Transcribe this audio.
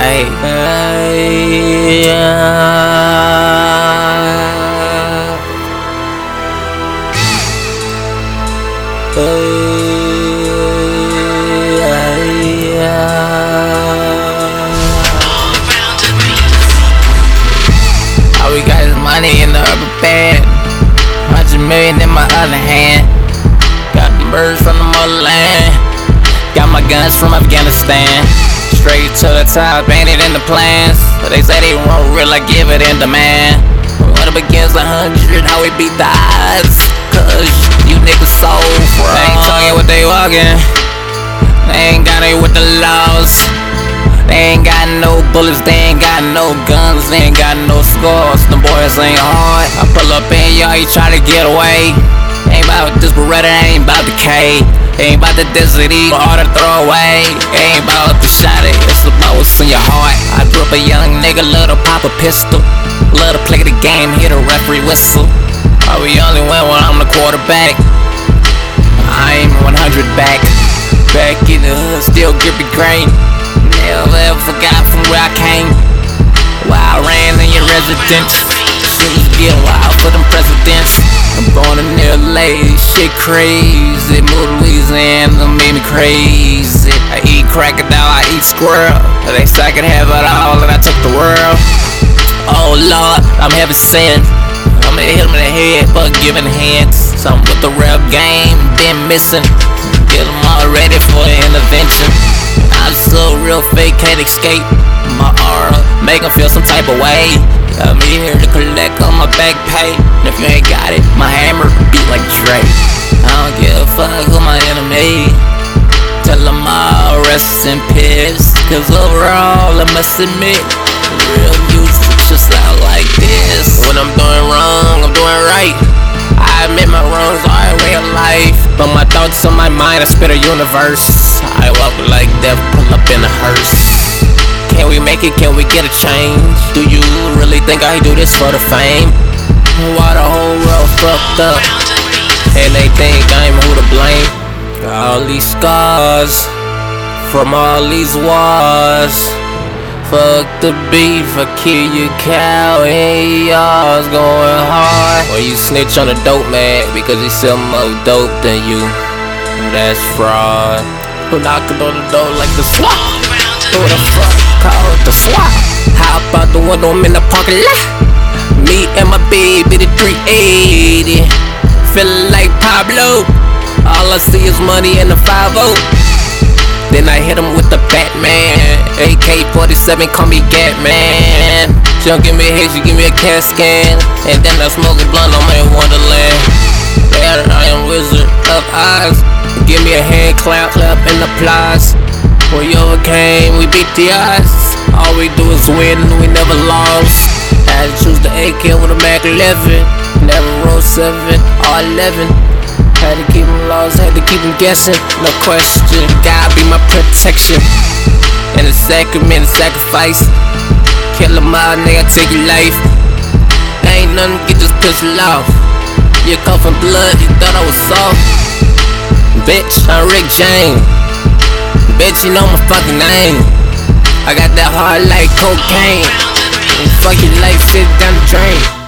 Hey, hey, yeah. Hey. All we got is money in the rubber band. Hundred million in my other hand. Got the birds from the motherland. Got my guns from Afghanistan. Straight to the top, ain't it in the plans? But they say they won't really give it in demand. When it begins a hundred, how we beat the odds? Cause you niggas so fraud. They ain't talking what they walking. They ain't got it with the laws. They ain't got no bullets, they ain't got no guns, they ain't got no scars. The boys ain't hard. I pull up in y'all, you try to get away. Ain't about this Beretta, ain't about the K. Ain't about the desert E or to throw away. Ain't about the shot it, it's about what's in your heart. I grew up a young nigga, love to pop a pistol. Love to play the game, hear the referee whistle. I we only win when I'm the quarterback. I ain't 100 back. Back in the hood, still grippy grain. Never ever forgot from where I came. Why I ran in your residence. Was wild for them presidents. I'm born in LA, shit crazy. Moved to Louisiana, made me crazy. I eat crocodile, I eat squirrel. They say I could have it all, and I took the world. Oh Lord, I'm heavy sin. I'ma hit him in the head for giving hands. Something with the rap game, been missing. Get them all ready for the intervention. I'm so real fake, can't escape. My aura, make 'em feel some type of way. I'm here to collect on my back pay. And if you ain't got it, my hammer beat like Drake. I don't give a fuck who my enemy. Tell them all rest in peace. Cause overall, I must admit, real music just out like this. When I'm doing wrong, I'm doing right. I admit my wrongs are of life. But my thoughts on my mind, I spit a universe. I walk like devil, pull up in a hearse. Can we make it? Can we get a change? Do you really think I do this for the fame? Why the whole world fucked up? And they think I'm who to blame. All these scars from all these wars. Fuck the beef, I kill your cow, and y'all's going hard. Or you snitch on a dope man because he sell more dope than you. That's fraud. Who knocking on the door like the SWAT? Who the fuck called the SWAT? How about the window I'm in the parking lot? Me and my baby, the 380. Feeling like Pablo. All I see is money and the 5 Then I hit him with the Batman. AK 47, call me Gatman. She don't give me a hit, she give me a CAT scan. And then I smoke a blunt on my Wonderland. Yeah, I am wizard of Oz. Give me a hand clap, clap and applause. We overcame, we beat the odds. All we do is win, we never lost. Had to choose the AK with a Mac 11. Never roll 7 or 11. Had to keep them lost, had to keep them guessing. No question, God be my protection. And the sacrament, the sacrifice. Kill 'em all, nigga, take your life. Ain't nothing, get this pistol off. You coughing blood, you thought I was soft. Bitch, I'm Rick James. Bitch, you know my fucking name. I got that hard like cocaine. And fuck your life, sit down the drain.